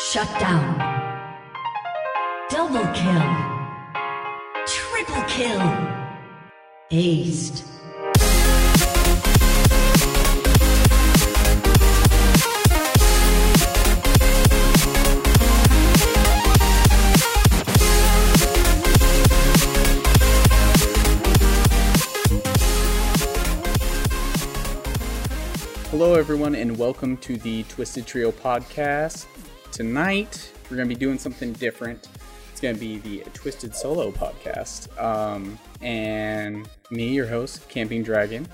Shut down. Double kill. Triple kill. Aced. Hello, everyone, and welcome to the Twisted Trio podcast. Tonight, we're going to be doing something different. It's going to be the Twisted Solo podcast. Um, and me, your host, Camping Dragon.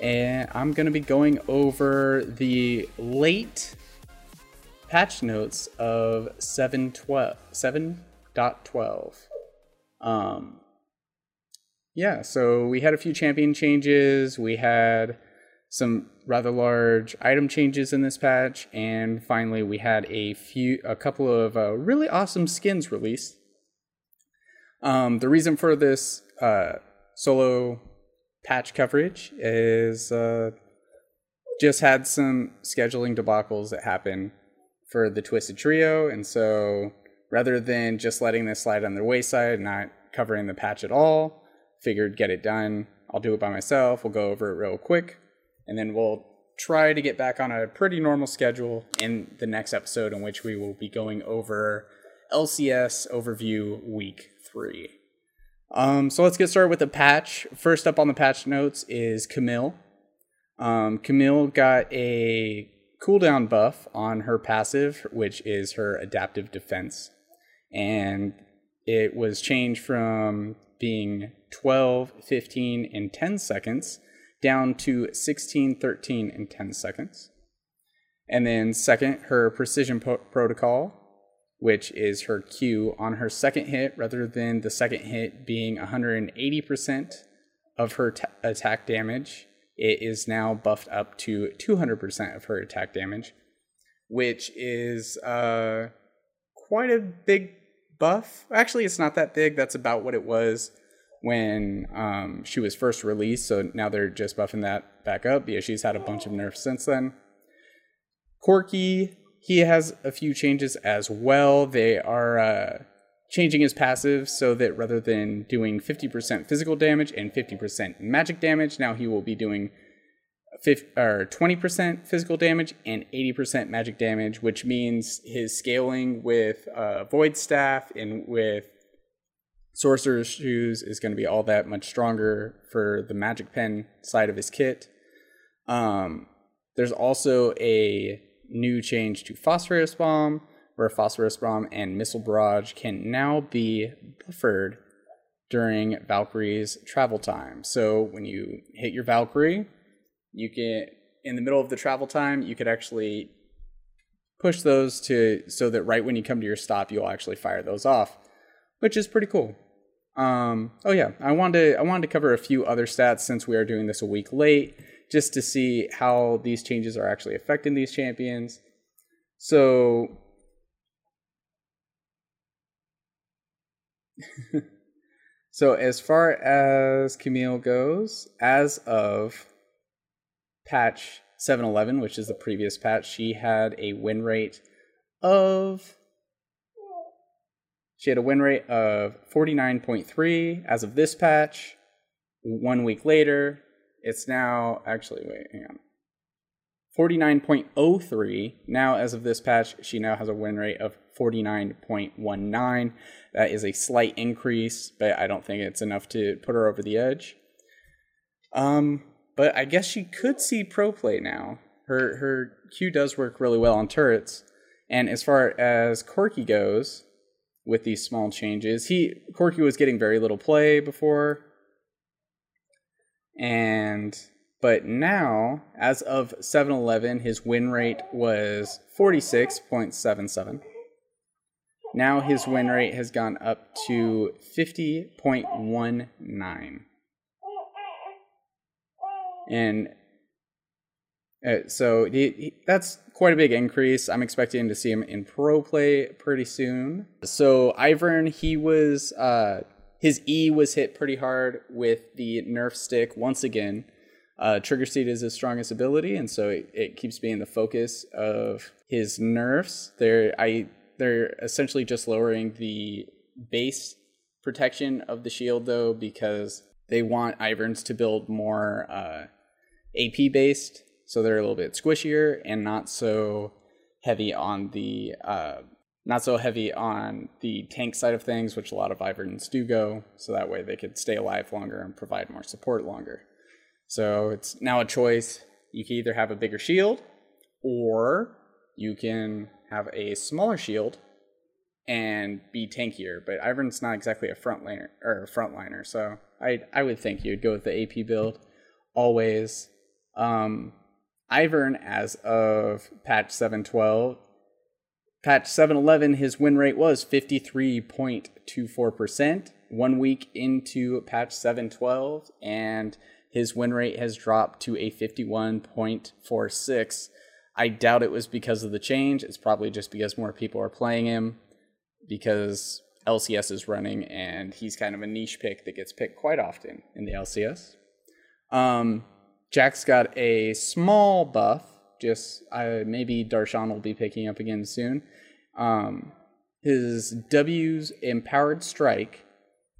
And I'm going to be going over the late patch notes of 7.12. 7.12. Um, yeah, so we had a few champion changes. We had some rather large item changes in this patch, and finally we had a few, a couple of uh, really awesome skins released. Um, the reason for this uh, solo patch coverage is uh, just had some scheduling debacles that happened for the Twisted Trio, and so rather than just letting this slide on the wayside and not covering the patch at all, figured get it done. I'll do it by myself. We'll go over it real quick and then we'll try to get back on a pretty normal schedule in the next episode in which we will be going over LCS overview week three. Um, so let's get started with the patch. First up on the patch notes is Camille. Um, Camille got a cooldown buff on her passive, which is her adaptive defense. And it was changed from being 12, 15, and 10 seconds down to 16, 13, and 10 seconds. And then, second, her precision po- protocol, which is her Q on her second hit, rather than the second hit being 180% of her t- attack damage, it is now buffed up to 200% of her attack damage, which is uh, quite a big buff. Actually, it's not that big. That's about what it was when um, she was first released. So now they're just buffing that back up. Yeah, she's had a bunch of nerfs since then. Corki, he has a few changes as well. They are uh, changing his passive so that rather than doing 50% physical damage and 50% magic damage, now he will be doing 50, or 20% physical damage and 80% magic damage, which means his scaling with uh, Void Staff and with Sorcerer's Shoes is going to be all that much stronger for the Magic Pen side of his kit. Um, there's also a new change to Phosphorus Bomb, where Phosphorus Bomb and Missile Barrage can now be buffered during Valkyrie's travel time. So when you hit your Valkyrie, you can, in the middle of the travel time, you could actually push those to so that right when you come to your stop, you'll actually fire those off, which is pretty cool. Um, oh yeah, I wanted to, I wanted to cover a few other stats since we are doing this a week late, just to see how these changes are actually affecting these champions. So, so as far as Camille goes, as of patch 711, which is the previous patch, she had a win rate of she had a win rate of 49.3 as of this patch. One week later, it's now actually, wait, hang on. 49.03. Now, as of this patch, she now has a win rate of 49.19. That is a slight increase, but I don't think it's enough to put her over the edge. Um, but I guess she could see pro play now. Her her Q does work really well on turrets. And as far as Corki goes, with these small changes. He Corki was getting very little play before. And but now, as of 7-Eleven, his win rate was 46.77. Now his win rate has gone up to 50.19. And uh, so he, he, that's quite a big increase. I'm expecting to see him in pro play pretty soon. So Ivern, he was uh, his E was hit pretty hard with the Nerf stick once again. Uh, Trigger Seed is his strongest ability, and so it, it keeps being the focus of his nerfs. They're I they're essentially just lowering the base protection of the shield though because they want Ivern's to build more uh, AP based, so they're a little bit squishier and not so heavy on the uh, not so heavy on the tank side of things, which a lot of Iverns do go. So that way they could stay alive longer and provide more support longer. So it's now a choice. You can either have a bigger shield or you can have a smaller shield and be tankier. But Ivern's not exactly a frontliner or a frontliner, so I I would think you'd go with the AP build always. Um, Ivern as of patch 712 patch 711 his win rate was 53.24% one week into patch 712 and his win rate has dropped to a 51.46. I doubt it was because of the change. It's probably just because more people are playing him because LCS is running and he's kind of a niche pick that gets picked quite often in the LCS. Um, Jax got a small buff. Just uh, maybe Darshan will be picking up again soon. Um, his W's empowered strike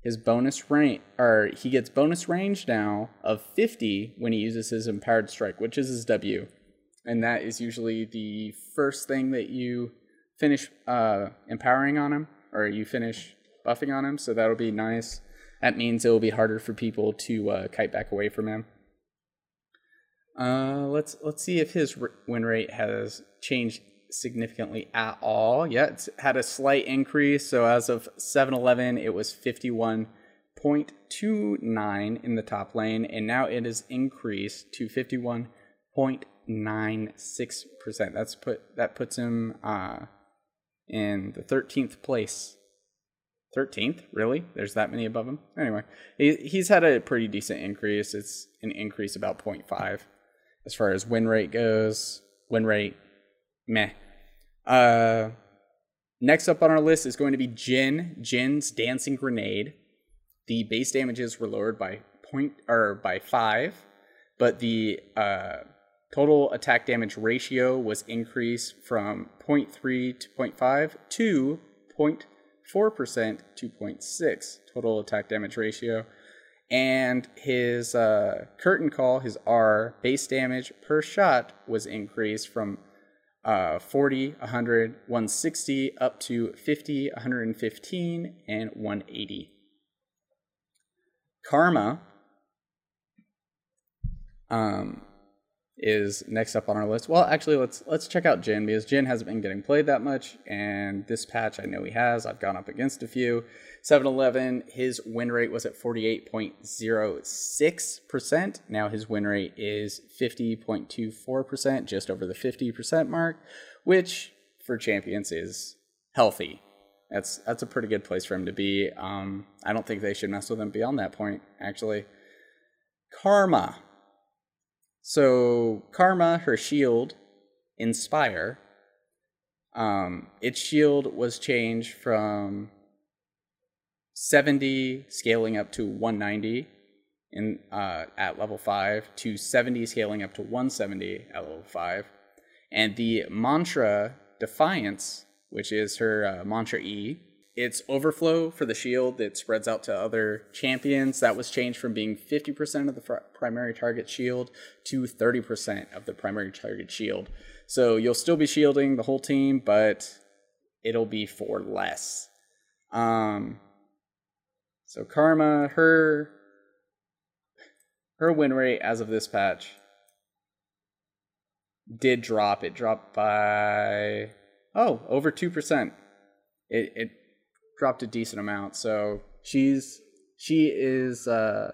his bonus range or he gets bonus range now of 50 when he uses his empowered strike which is his w and that is usually the first thing that you finish uh, empowering on him or you finish buffing on him so that'll be nice that means it will be harder for people to uh, kite back away from him uh, let's let's see if his win rate has changed significantly at all. Yeah, it's had a slight increase. So as of 7-Eleven, it was 51.29 in the top lane, and now it has increased to 51.96%. That's put that puts him uh, in the 13th place. 13th, really? There's that many above him. Anyway, he, he's had a pretty decent increase. It's an increase about 0.5 as far as win rate goes. Win rate meh. Uh, next up on our list is going to be Jhin. Jhin's Dancing Grenade. The base damages were lowered by point or by five, but the uh, total attack damage ratio was increased from 0.3 to 0.5 to 0.4% to 0.6 total attack damage ratio. And his uh, curtain call, his R base damage per shot was increased from uh, 40, 100, 160, up to 50, 115, and 180. Karma um, is next up on our list. Well, actually, let's let's check out Jhin because Jhin hasn't been getting played that much, and this patch I know he has. I've gone up against a few. 7-Eleven, his win rate was at 48.06%. Now his win rate is 50.24%, just over the 50% mark, which for champions is healthy. That's that's a pretty good place for him to be. Um, I don't think they should mess with him beyond that point, actually. Karma so Karma, her shield, Inspire, um, its shield was changed from 70 scaling up to 190 in uh, at level 5 to 70 scaling up to 170 at level 5 and the mantra defiance which is her uh, mantra e it's overflow for the shield that spreads out to other champions. That was changed from being 50% of the fr- primary target shield to 30% of the primary target shield. So you'll still be shielding the whole team, but it'll be for less. Um, so Karma, her her win rate as of this patch did drop. It dropped by oh over two percent. It it dropped a decent amount. So she's she is uh,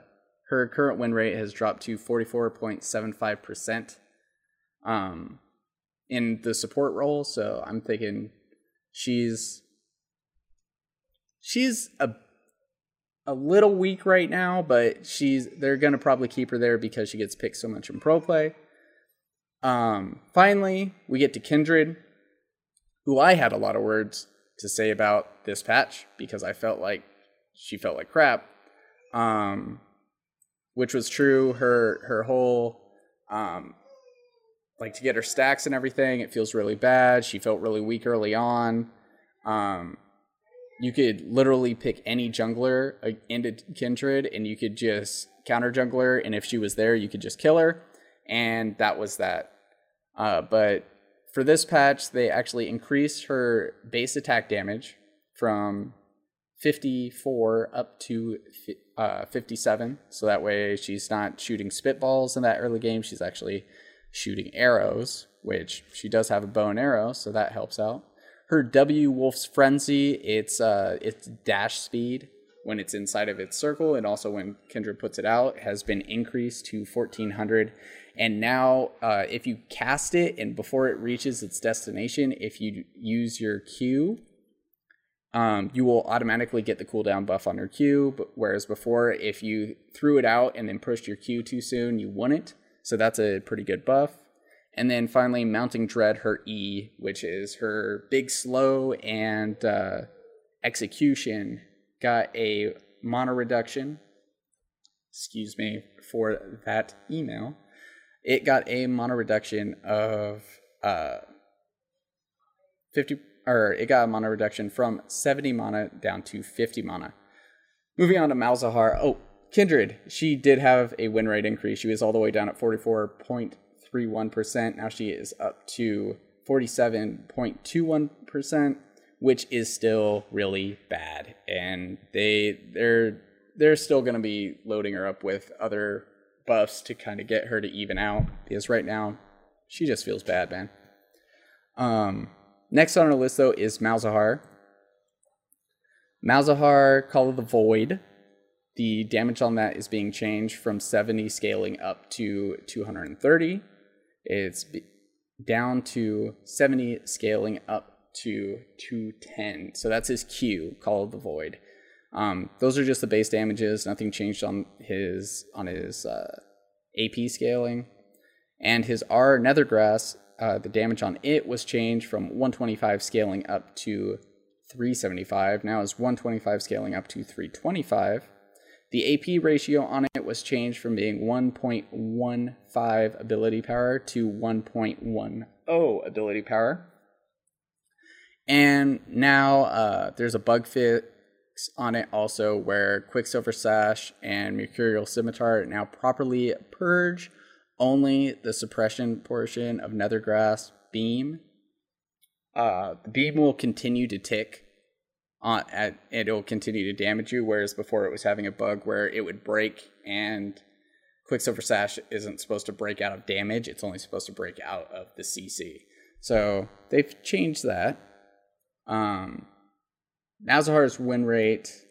her current win rate has dropped to forty four point seven five percent. Um, in the support role, so I'm thinking she's she's a a little weak right now, but she's they're gonna probably keep her there because she gets picked so much in pro play. Um, finally, we get to Kindred, who I had a lot of words to say about this patch because I felt like she felt like crap. Um, which was true. Her her whole um, like to get her stacks and everything. It feels really bad. She felt really weak early on. Um, you could literally pick any jungler into Kindred, and you could just counter jungler, and if she was there, you could just kill her, and that was that. Uh, but for this patch, they actually increased her base attack damage from 54 up to uh, 57. So that way she's not shooting spitballs in that early game. She's actually shooting arrows, which she does have a bow and arrow, so that helps out. Her W Wolf's Frenzy, it's uh, its dash speed when it's inside of its circle, and also when Kindred puts it out, has been increased to 1400. And now, uh, if you cast it and before it reaches its destination, if you use your Q, um, you will automatically get the cooldown buff on your Q. But whereas before, if you threw it out and then pushed your Q too soon, you wouldn't. So that's a pretty good buff. And then finally, Mounting Dread, her E, which is her big slow and uh, execution, got a mana reduction. Excuse me for that email. It got a mana reduction of uh, 50 or it got a mana reduction from 70 mana down to 50 mana. Moving on to Malzahar. Oh, Kindred, she did have a win rate increase. She was all the way down at 44.31%. Now she is up to 47.21%, which is still really bad. And they they're they're still going to be loading her up with other buffs to kind of get her to even out because right now she just feels bad, man. Um Next on our list, though, is Malzahar. Malzahar, Call of the Void. The damage on that is being changed from 70 scaling up to 230. It's down to 70 scaling up to 210. So that's his Q, Call of the Void. Um, those are just the base damages. Nothing changed on his on his uh, AP scaling, and his R Nether Grasp uh, the damage on it was changed from 125 scaling up to 375. Now is 125 scaling up to 325. The AP ratio on it was changed from being 1.15 ability power to 1.10 ability power. And now uh, there's a bug fix on it also where Quicksilver Sash and Mercurial Scimitar now properly purge only the suppression portion of Nether Grasp beam. Uh, the beam will continue to tick on at and it will continue to damage you, whereas before it was having a bug where it would break and Quicksilver Sash isn't supposed to break out of damage, it's only supposed to break out of the CC. So they've changed that. Um Malzahar's win rate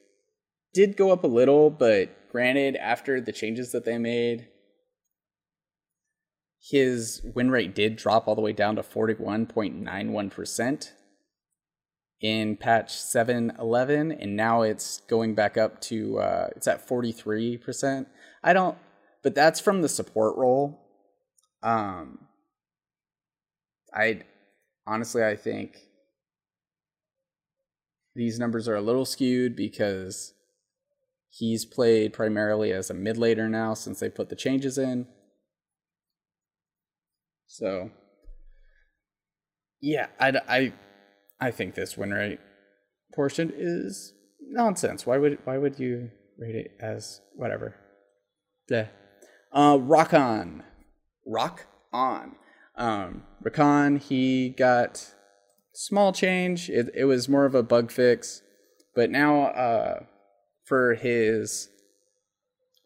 did go up a little, but granted, after the changes that they made, his win rate did drop all the way down to 41.91% in patch 711 and now it's going back up to uh, it's at 43% i don't but that's from the support role. Um i honestly i think these numbers are a little skewed because he's played primarily as a mid later now since they put the changes in so, yeah, I, I, I think this win rate portion is nonsense. Why would why would you rate it as whatever? Yeah. Uh, rock on, rock on. Um, Rakan, he got small change. It it was more of a bug fix, but now uh, for his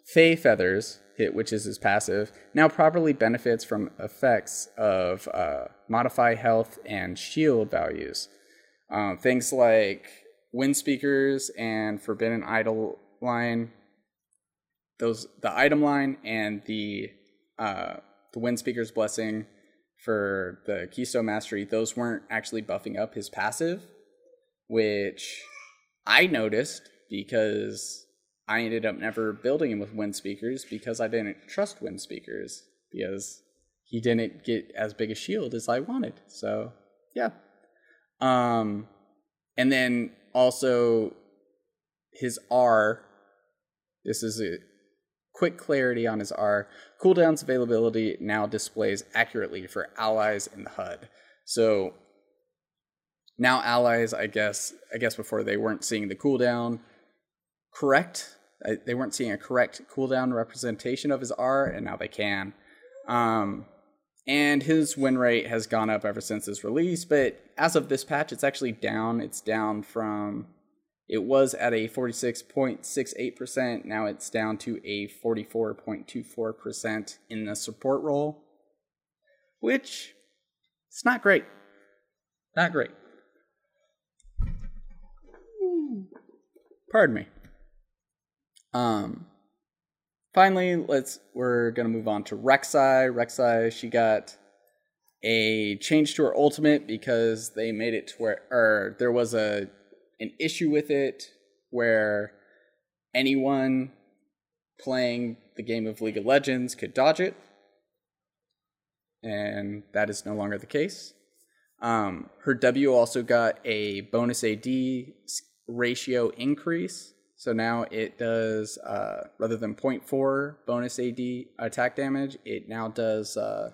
Fey feathers, hit, which is his passive, now properly benefits from effects of uh, modify health and shield values. Uh, things like wind speakers and forbidden idol line, those the item line and the uh, the wind speakers blessing for the keystone mastery, those weren't actually buffing up his passive, which I noticed because I ended up never building him with wind speakers because I didn't trust wind speakers because he didn't get as big a shield as I wanted. So yeah. Um and then also his R this is a quick clarity on his R. Cooldown's availability now displays accurately for allies in the HUD. So now allies, I guess, I guess before they weren't seeing the cooldown correct. They weren't seeing a correct cooldown representation of his R, and now they can. Um, and his win rate has gone up ever since his release, but as of this patch, it's actually down. It's down from it was at a 46.68%. Now it's down to a 44.24% in the support role, which it's not great. Not great. Pardon me. Um, finally, let's we're gonna move on to Rek'Sai. Rek'Sai, she got a change to her ultimate because they made it to where or there was a an issue with it where anyone playing the game of League of Legends could dodge it, and that is no longer the case. Um, her W also got a bonus AD ratio increase. So now it does, uh, rather than 0.4 bonus AD attack damage, it now does, uh,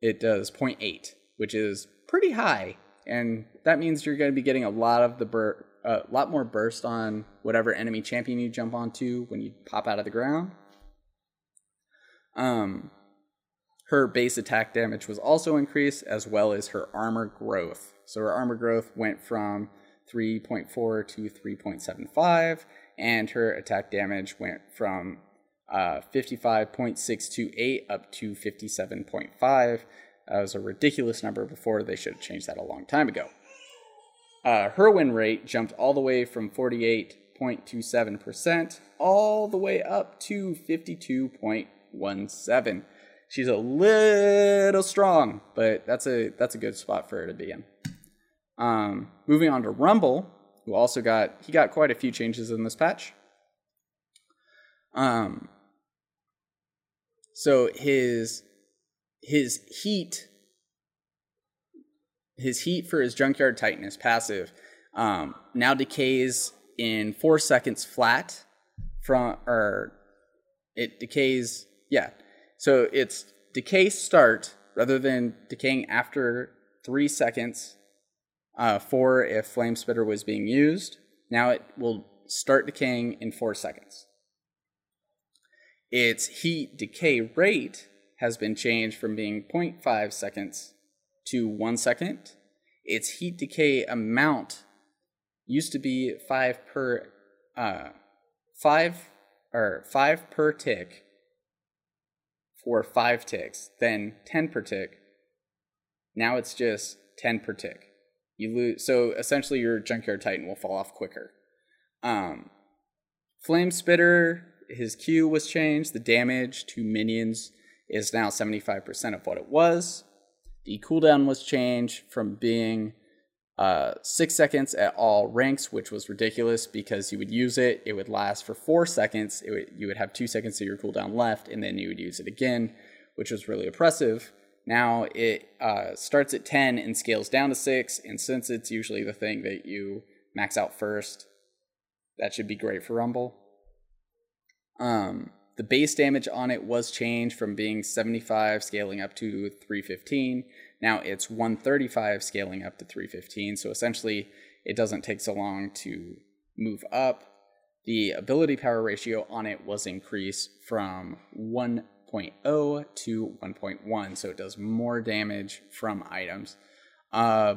it does 0.8, which is pretty high and that means you're going to be getting a lot of the bur- a lot more burst on whatever enemy champion you jump onto when you pop out of the ground. Um, her base attack damage was also increased, as well as her armor growth. So her armor growth went from 3.4 to 3.75, and her attack damage went from uh, 55.628 up to 57.5. That was a ridiculous number before. They should have changed that a long time ago. Uh, her win rate jumped all the way from 48.27% all the way up to 52.17. She's a little strong, but that's a that's a good spot for her to be in. Um, moving on to Rumble, who also got he got quite a few changes in this patch. Um, so his his heat his heat for his junkyard titan is passive um, now decays in four seconds flat from or it decays yeah. So it's decay start rather than decaying after three seconds uh, for if flame spitter was being used. Now it will start decaying in four seconds. Its heat decay rate has been changed from being 0.5 seconds to 1 second. Its heat decay amount used to be 5 per uh 5 or 5 per tick for 5 ticks, then 10 per tick. Now it's just 10 per tick. You lose so essentially your junkyard titan will fall off quicker. Um Flame Spitter, his Q was changed. The damage to minions is now 75% of what it was. The cooldown was changed from being uh, six seconds at all ranks, which was ridiculous because you would use it, it would last for four seconds, would, you would have two seconds of your cooldown left, and then you would use it again, which was really oppressive. Now it uh, starts at 10 and scales down to 6, and since it's usually the thing that you max out first, that should be great for Rumble. Um, the base damage on it was changed from being 75 scaling up to 315. Now it's 135 scaling up to 315. So essentially, it doesn't take so long to move up. The ability power ratio on it was increased from 1.0 to 1.1, so it does more damage from items. Uh,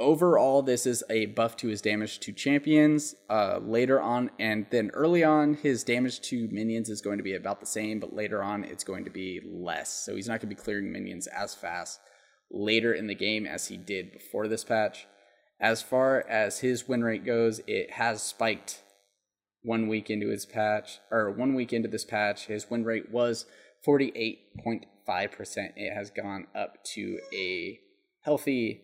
overall, this is a buff to his damage to champions. Uh, later on, and then early on, his damage to minions is going to be about the same, but later on, it's going to be less. So he's not going to be clearing minions as fast later in the game as he did before this patch. As far as his win rate goes, it has spiked one week into his patch, or one week into this patch. His win rate was 48.5%. It has gone up to a healthy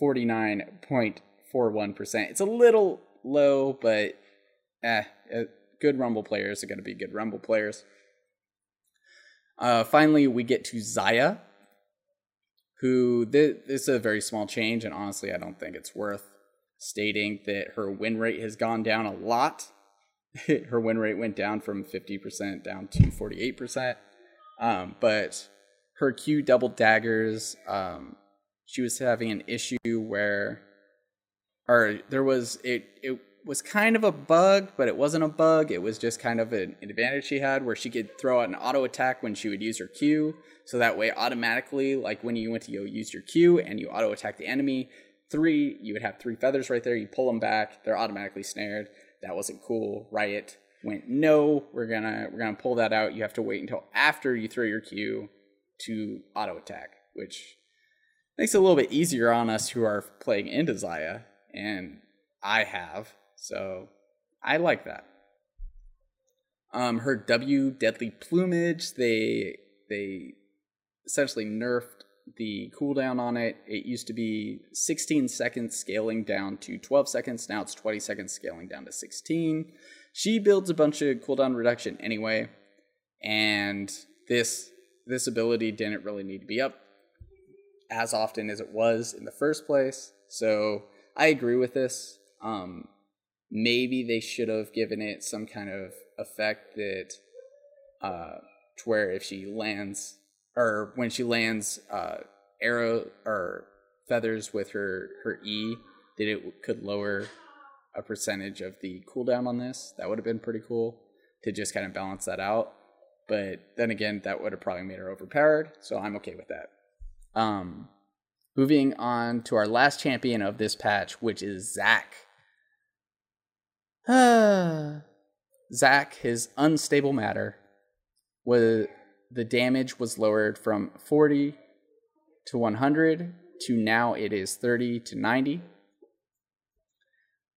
49.41%. It's a little low, but eh, eh, good Rumble players are going to be good Rumble players. Uh, finally, we get to Xayah, who th- this is a very small change, and honestly, I don't think it's worth stating that her win rate has gone down a lot. her win rate went down from 50% down to 48%. Um, but her Q double daggers, um, she was having an issue where, or there was it it was kind of a bug, but it wasn't a bug. It was just kind of an advantage she had where she could throw out an auto attack when she would use her Q. So that way, automatically, like when you went to go use your Q and you auto attack the enemy, three, you would have three feathers right there. You pull them back, they're automatically snared. That wasn't cool. Riot went, no, we're gonna we're gonna pull that out. You have to wait until after you throw your Q to auto attack, which makes it a little bit easier on us who are playing into Xayah, and I have so I like that. Um, her W Deadly Plumage, they they essentially nerfed the cooldown on it. It used to be 16 seconds scaling down to 12 seconds. Now it's 20 seconds scaling down to 16. She builds a bunch of cooldown reduction anyway, and this this ability didn't really need to be up as often as it was in the first place. So I agree with this. Um, maybe they should have given it some kind of effect that uh to where if she lands or when she lands uh arrow or feathers with her her E that it could lower a percentage of the cooldown on this. That would have been pretty cool to just kind of balance that out. But then again, that would have probably made her overpowered, so I'm okay with that. Um moving on to our last champion of this patch, which is Zac. Zac, his unstable matter, was the damage was lowered from 40 to 100 to now it is 30 to 90.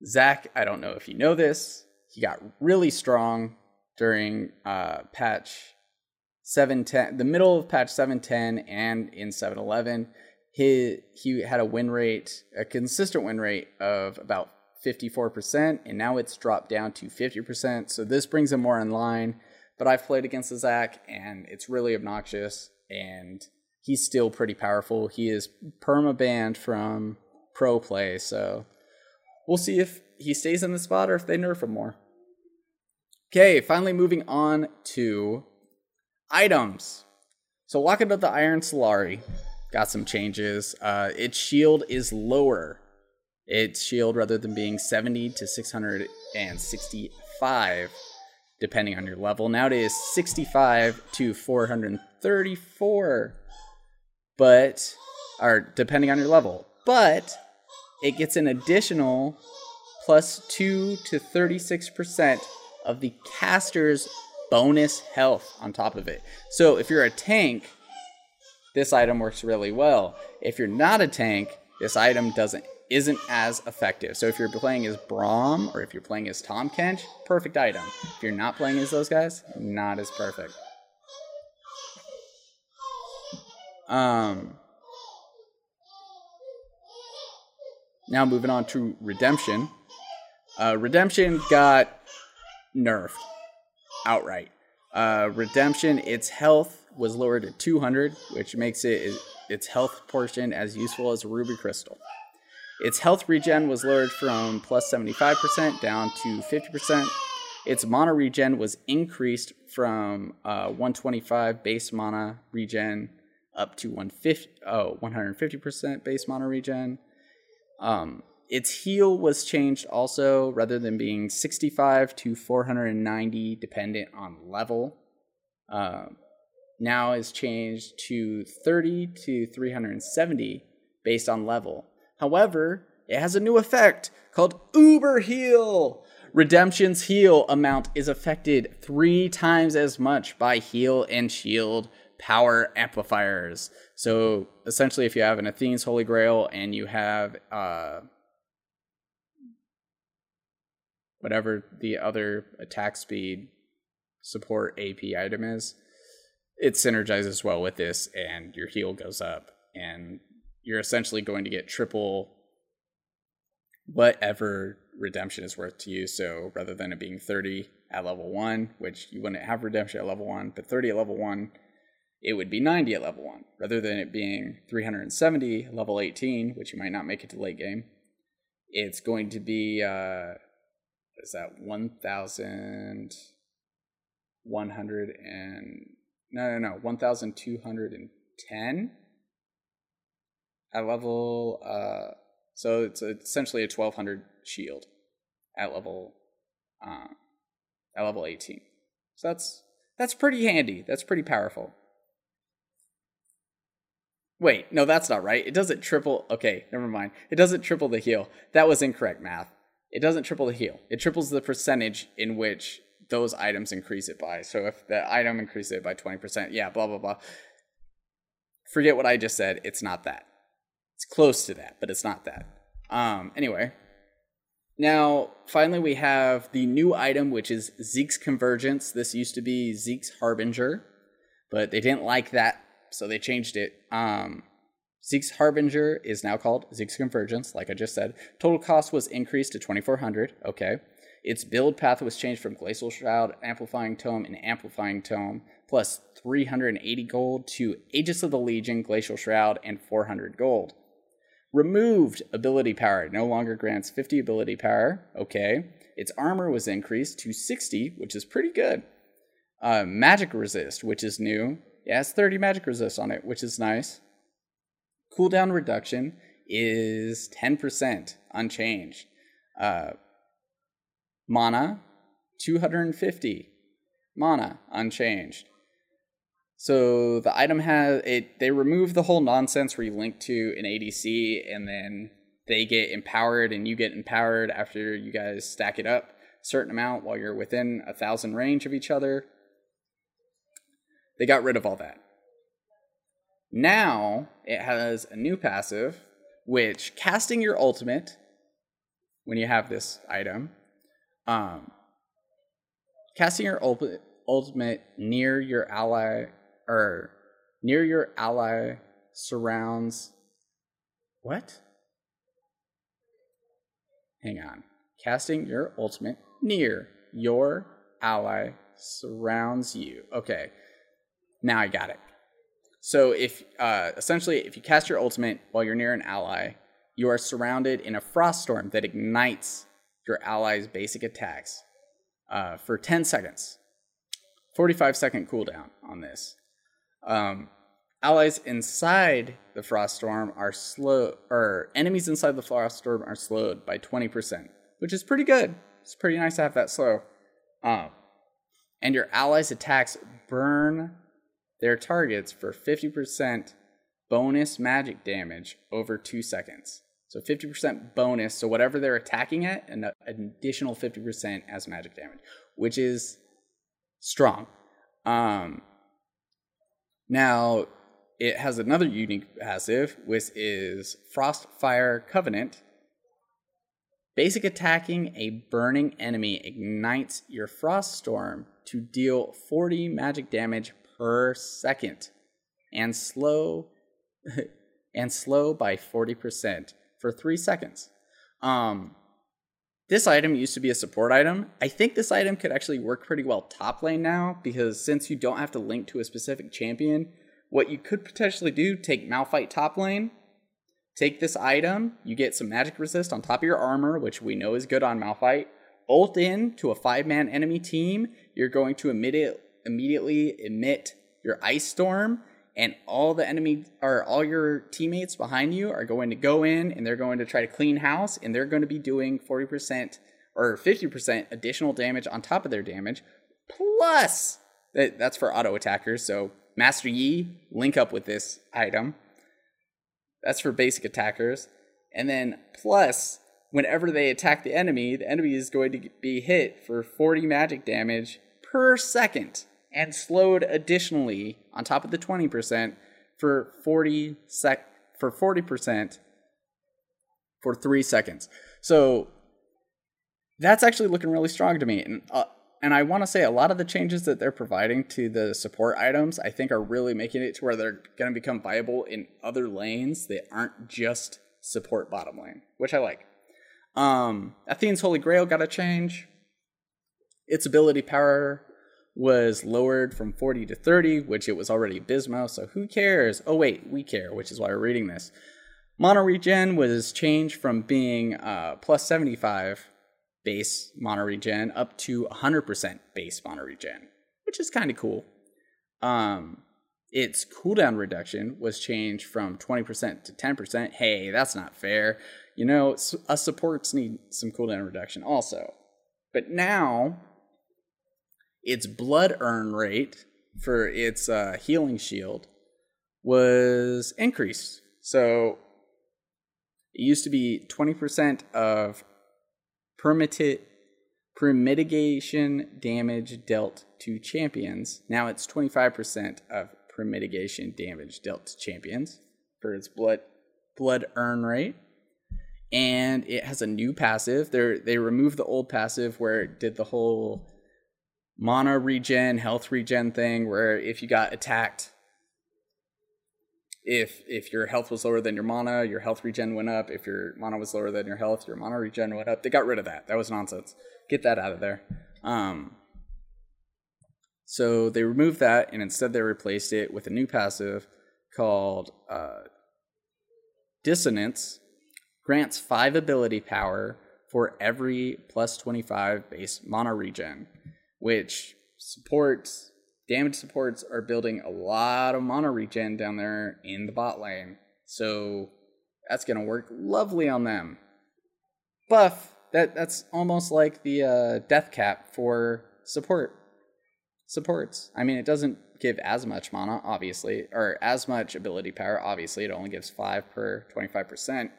Zac, I don't know if you know this, he got really strong during uh, patch 710, the middle of patch 710 and in 711. He, he had a win rate, a consistent win rate of about 54%, and now it's dropped down to 50%. So this brings him more in line. But I've played against the Zac, and it's really obnoxious, and he's still pretty powerful. He is perma banned from pro play, so we'll see if he stays in the spot or if they nerf him more. Okay, finally moving on to items. So Locket of the Iron Solari got some changes. Uh, its shield is lower its shield rather than being 70 to 665 depending on your level. Now it is 65 to 434 but or depending on your level. But it gets an additional plus 2 to 36% of the caster's bonus health on top of it. So if you're a tank, this item works really well. If you're not a tank, this item doesn't isn't as effective. So if you're playing as Braum or if you're playing as Tahm Kench, perfect item. If you're not playing as those guys, not as perfect. Um, now moving on to Redemption. Uh, Redemption got nerfed outright. Uh, Redemption, its health was lowered to 200, which makes it its health portion as useful as ruby crystal. Its health regen was lowered from plus 75% down to 50%. Its mana regen was increased from uh, 125 base mana regen up to 150, oh, 150% base mana regen. Um, its heal was changed also, rather than being 65 to 490, dependent on level. Uh, now is changed to 30 to 370 based on level. However, it has a new effect called Uber Heal. Redemption's heal amount is affected three times as much by heal and shield power amplifiers. So essentially, if you have an Athene's Holy Grail and you have uh, whatever the other attack speed support AP item is, it synergizes well with this, and your heal goes up. And you're essentially going to get triple whatever redemption is worth to you. So rather than it being 30 at level one, which you wouldn't have redemption at level one, but 30 at level one, it would be 90 at level one, rather than it being 370 level 18, which you might not make it to late game. It's going to be uh, what is that? One thousand one hundred and no no no one thousand two hundred and ten at level uh so it's essentially a 1200 shield at level uh, at level 18 so that's that's pretty handy. That's pretty powerful. Wait no that's not right. It doesn't triple okay never mind. It doesn't triple the heal. That was incorrect math it doesn't triple the heal it triples the percentage in which those items increase it by so if the item increases it by 20% yeah blah blah blah forget what i just said it's not that it's close to that, but it's not that. Um, anyway, now finally we have the new item, which is Zeke's Convergence. This used to be Zeke's Harbinger, but they didn't like that, so they changed it. Um, Zeke's Harbinger is now called Zeke's Convergence, like I just said. Total cost was increased to 2400 okay. Its build path was changed from Glacial Shroud, Amplifying Tome, and Amplifying Tome, plus 380 gold to Aegis of the Legion, Glacial Shroud, and 400 gold. Removed ability power, no longer grants 50 ability power. Okay. Its armor was increased to 60, which is pretty good. Uh, magic resist, which is new. It has 30 magic resist on it, which is nice. Cooldown reduction is 10%, unchanged. Uh, mana, 250. Mana, unchanged. So the item has it. They remove the whole nonsense where you link to an ADC and then they get empowered and you get empowered after you guys stack it up a certain amount while you're within a thousand range of each other. They got rid of all that. Now it has a new passive, which casting your ultimate when you have this item, um, casting your ultimate ultimate near your ally or near your ally surrounds what? Hang on. Casting your ultimate near your ally surrounds you. Okay. Now I got it. So if uh, essentially if you cast your ultimate while you're near an ally, you are surrounded in a frost storm that ignites your ally's basic attacks uh, for 10 seconds. 45 second cooldown on this. Um, allies inside the frost storm are slow, or enemies inside the frost storm are slowed by 20%, which is pretty good. It's pretty nice to have that slow. Um, and your allies' attacks burn their targets for 50% bonus magic damage over two seconds. So 50% bonus. So whatever they're attacking at, an additional 50% as magic damage, which is strong. Um, now, it has another unique passive, which is Frostfire Covenant. Basic attacking a burning enemy ignites your Frost Storm to deal 40 magic damage per second and slow and slow by 40% for 3 seconds. Um, this item used to be a support item. I think this item could actually work pretty well top lane now because since you don't have to link to a specific champion, what you could potentially do, take Malphite top lane, take this item, you get some magic resist on top of your armor, which we know is good on Malphite, ult in to a five-man enemy team, you're going to immediate, immediately emit your Ice Storm, and all the enemy or all your teammates behind you are going to go in and they're going to try to clean house and they're going to be doing 40% or 50% additional damage on top of their damage. Plus that, that's for auto attackers so master yi link up with this item. That's for basic attackers. And then plus whenever they attack the enemy the enemy is going to be hit for 40 magic damage per second and slowed additionally on top of the 20% for 40 sec for 40% for 3 seconds. So that's actually looking really strong to me and uh, and I want to say a lot of the changes that they're providing to the support items I think are really making it to where they're going to become viable in other lanes that aren't just support bottom lane, which I like. Um Athene's Holy Grail got a change. Its ability power was lowered from 40 to 30, which it was already abysmal, so who cares? Oh, wait, we care, which is why we're reading this. Mono regen was changed from being uh, plus 75 base mana regen up to 100% base mana regen, which is kind of cool. Um, its cooldown reduction was changed from 20% to 10%. Hey, that's not fair. You know, us supports need some cooldown reduction also. But now, its blood earn rate for its uh, healing shield was increased. So it used to be 20% of permitted mitigation damage dealt to champions. Now it's 25% of pre-mitigation damage dealt to champions for its blood blood earn rate. And it has a new passive. They they removed the old passive where it did the whole mana regen, health regen thing where if you got attacked if if your health was lower than your mana, your health regen went up. If your mana was lower than your health, your mana regen went up. They got rid of that. That was nonsense. Get that out of there. Um, so they removed that and instead they replaced it with a new passive called uh, Dissonance. Grants 5 ability power for every plus 25 base mana regen, which supports damage supports are building a lot of mana regen down there in the bot lane. So that's to work lovely on them. Buff, that that's almost like the uh, Deathcap for support supports. I mean, it doesn't give as much mana, obviously, or as much ability power. Obviously, it only gives five per twenty five percent.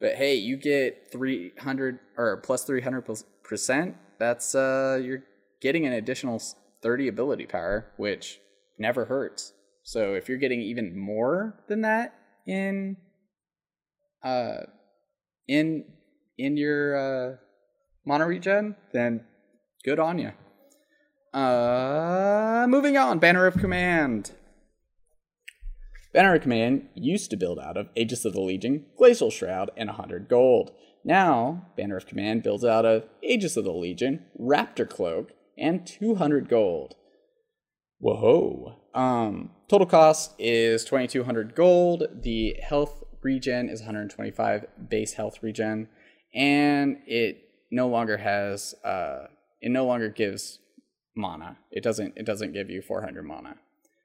But hey, you get three hundred or plus three hundred percent. That's uh, you're getting an additional thirty ability power, which never hurts. So if you're getting even more than that in uh in in your uh mana regen, then good on you. Uh, moving on, Banner of Command. Banner of Command used to build out of Aegis of the Legion, Glacial Shroud, and 100 gold. Now, Banner of Command builds out of Aegis of the Legion, Raptor Cloak, and 200 gold. Whoa. Um, total cost is 2200 gold. The health regen is 125 base health regen, and it no longer has uh, it no longer gives mana. It doesn't it doesn't give you 400 mana.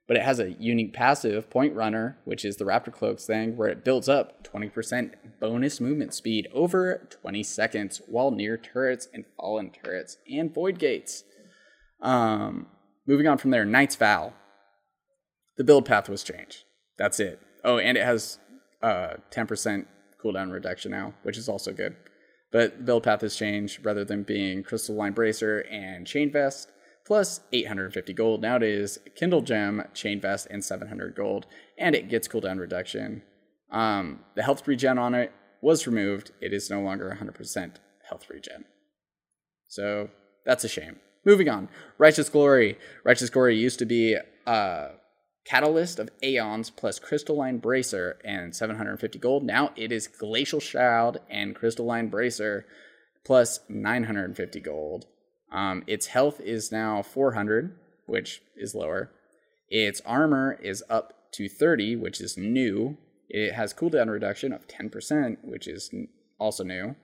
But it has a unique passive, Point Runner, which is the Raptor Cloaks thing, where it builds up 20% bonus movement speed over 20 seconds while near turrets and fallen turrets and void gates. Um, moving on from there, Knight's Vow. The build path was changed. That's it. Oh, and it has uh, 10% cooldown reduction now, which is also good. But build path has changed rather than being Crystalline Bracer and Chain Vest plus 850 gold. Now it is Kindlegem, Chain Vest, and 700 gold, and it gets cooldown reduction. Um, the health regen on it was removed. It is no longer 100% health regen. So that's a shame. Moving on. Righteous Glory. Righteous Glory used to be a Catalyst of Aeons plus Crystalline Bracer and 750 gold. Now it is Glacial Shroud and Crystalline Bracer plus 950 gold. Um, its health is now 400, which is lower. Its armor is up to 30, which is new. It has cooldown reduction of 10%, which is also new.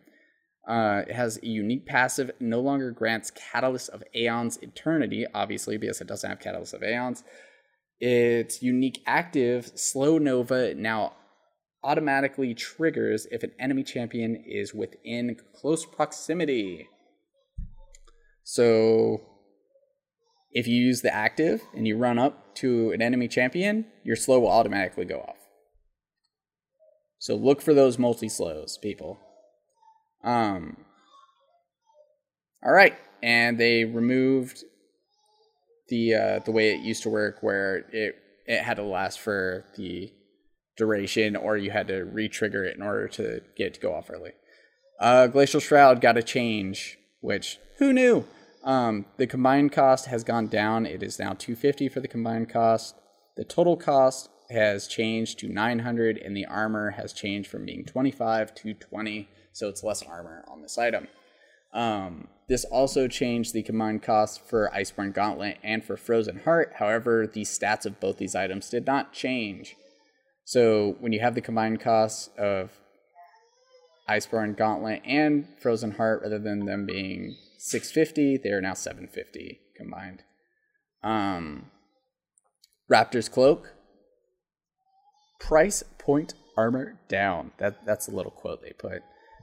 Uh, it has a unique passive, no longer grants Catalyst of Aeons Eternity, obviously, because it doesn't have Catalyst of Aeons. Its unique active, Slow Nova, now automatically triggers if an enemy champion is within close proximity. So if you use the active and you run up to an enemy champion, your slow will automatically go off. So look for those multi slows, people. Um, all right, and they removed the uh, the way it used to work, where it it had to last for the duration, or you had to re-trigger it in order to get it to go off early. Uh, Glacial Shroud got a change, which who knew? Um, the combined cost has gone down. It is now 250 for the combined cost. The total cost has changed to 900, and the armor has changed from being 25 to 20, so it's less armor on this item. Um, this also changed the combined cost for Iceborne Gauntlet and for Frozen Heart. However, the stats of both these items did not change. So when you have the combined cost of Iceborne Gauntlet and Frozen Heart, rather than them being 650, they are now 750 combined. Um, Raptor's Cloak, price point armor down. That that's a little quote they put.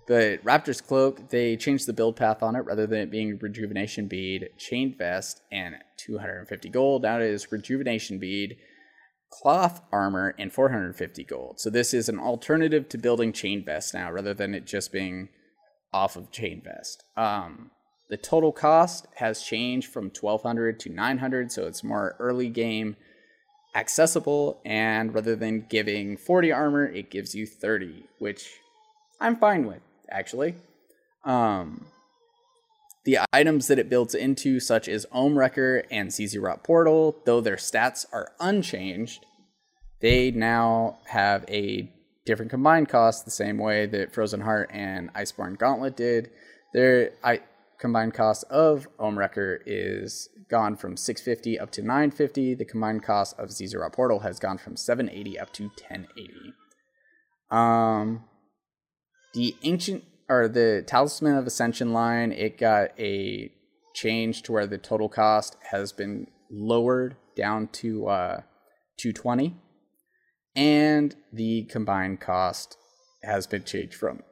The Raptor's Cloak, they changed the build path on it rather than it being Rejuvenation Bead, Chain Vest, and 250 gold. Now it is Rejuvenation Bead, Cloth Armor, and 450 gold. So this is an alternative to building Chain Vest now rather than it just being off of Chain Vest. Um, the total cost has changed from 1200 to 900, so it's more early game accessible. And rather than giving 40 armor, it gives you 30, which I'm fine with, actually. Um, the items that it builds into, such as Ohmwrecker and Zz'Rot Portal, though their stats are unchanged, they now have a different combined cost, the same way that Frozen Heart and Iceborne Gauntlet did. Their I, combined cost of Ohmwrecker is gone from 650 up to 950. The combined cost of Rot Portal has gone from 780 up to 1080. Um, the ancient or the Talisman of Ascension line, it got a change to where the total cost has been lowered down to uh, 220, and the combined cost has been changed from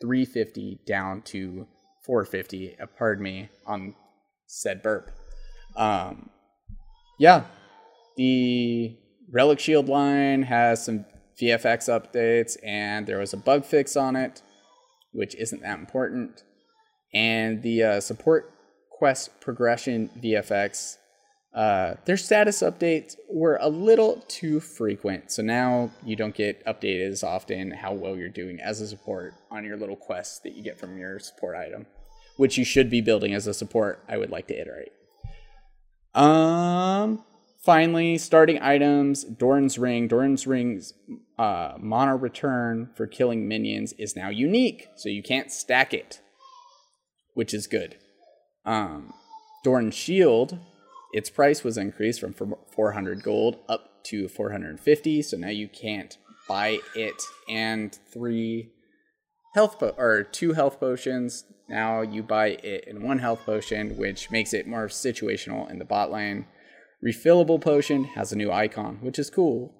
350 down to 450. Uh, pardon me on said burp. Um, yeah, the Relic Shield line has some VFX updates, and there was a bug fix on it, which isn't that important. And the uh, support quest progression VFX, uh, their status updates were a little too frequent. So now you don't get updated as often how well you're doing as a support on your little quests that you get from your support item, which you should be building as a support. I would like to iterate. Um, finally, starting items, Doran's Ring. Doran's Ring's uh, mono return for killing minions is now unique, so you can't stack it, which is good. Um, Doran's Shield, its price was increased from 400 gold up to 450, so now you can't buy it and three health po- or two health potions now you buy it in one health potion, which makes it more situational in the bot lane. Refillable potion has a new icon, which is cool.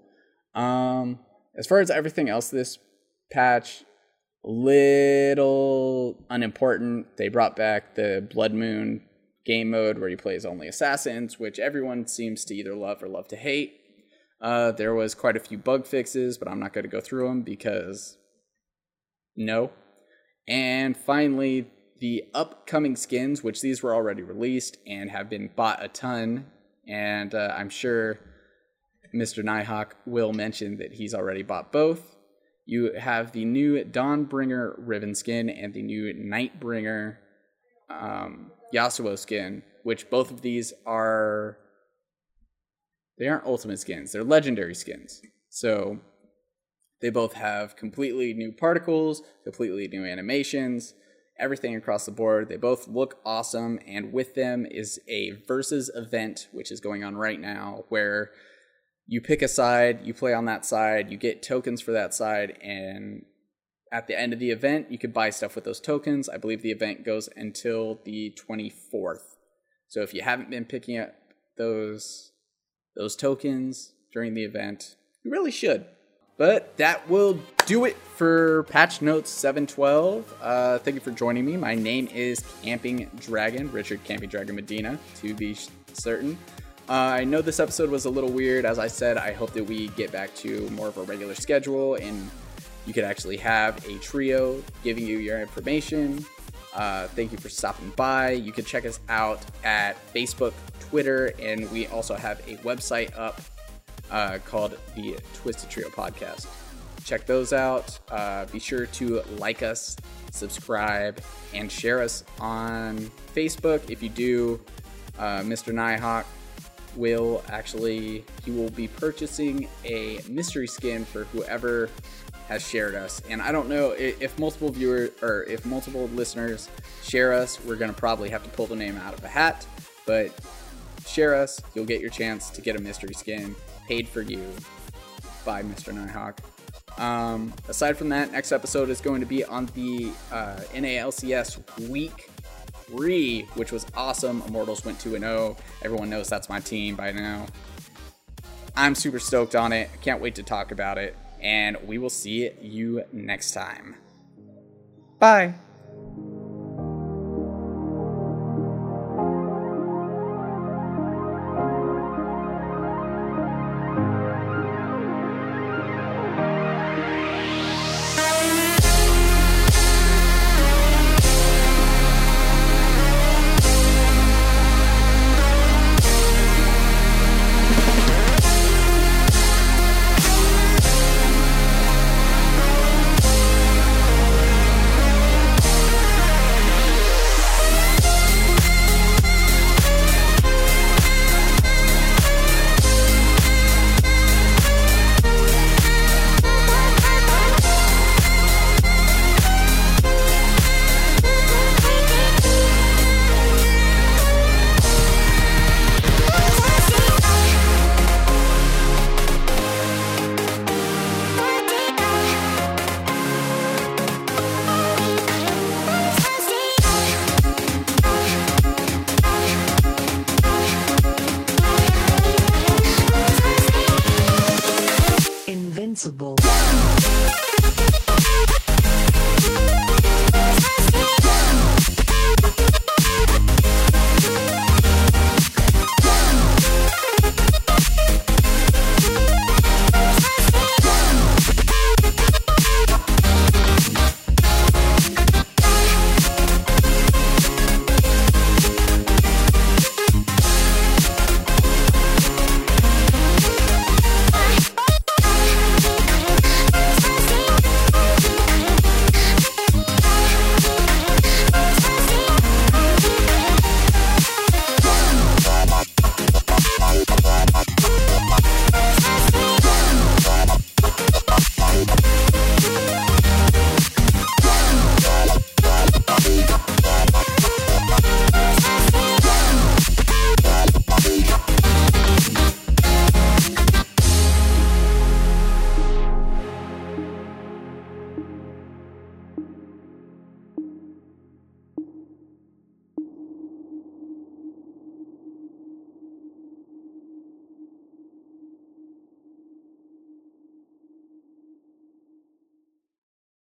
Um, as far as everything else, this patch little unimportant. They brought back the Blood Moon game mode where you play as only assassins, which everyone seems to either love or love to hate. Uh, there was quite a few bug fixes, but I'm not going to go through them because no. And finally, the upcoming skins, which these were already released and have been bought a ton, and uh, I'm sure Mr. Nighthawk will mention that he's already bought both. You have the new Dawnbringer Riven skin and the new Nightbringer um, Yasuo skin, which both of these are. They aren't ultimate skins, they're legendary skins. So they both have completely new particles, completely new animations, everything across the board. They both look awesome, and with them is a versus event, which is going on right now, where you pick a side, you play on that side, you get tokens for that side, and at the end of the event, you could buy stuff with those tokens. I believe the event goes until the 24th. So if you haven't been picking up those those tokens during the event, you really should. But that will do it for patch notes 712. Uh, thank you for joining me. My name is Camping Dragon, Richard Camping Dragon Medina, to be certain. Uh, I know this episode was a little weird. As I said, I hope that we get back to more of a regular schedule and you could actually have a trio giving you your information. Uh, thank you for stopping by. You can check us out at Facebook, Twitter, and we also have a website up uh, called the Twisted Trio Podcast. Check those out. Uh, be sure to like us, subscribe, and share us on Facebook. If you do, uh, Mr. Nighthawk will actually he will be purchasing a mystery skin for whoever has shared us. And I don't know if multiple viewers or if multiple listeners share us, we're gonna probably have to pull the name out of a hat. But share us, you'll get your chance to get a mystery skin paid for you by Mr. Nighthawk. Um, aside from that, next episode is going to be on the uh, NALCS week three, which was awesome. Immortals went 2 0. Everyone knows that's my team by now. I'm super stoked on it. Can't wait to talk about it. And we will see you next time. Bye. Invincible.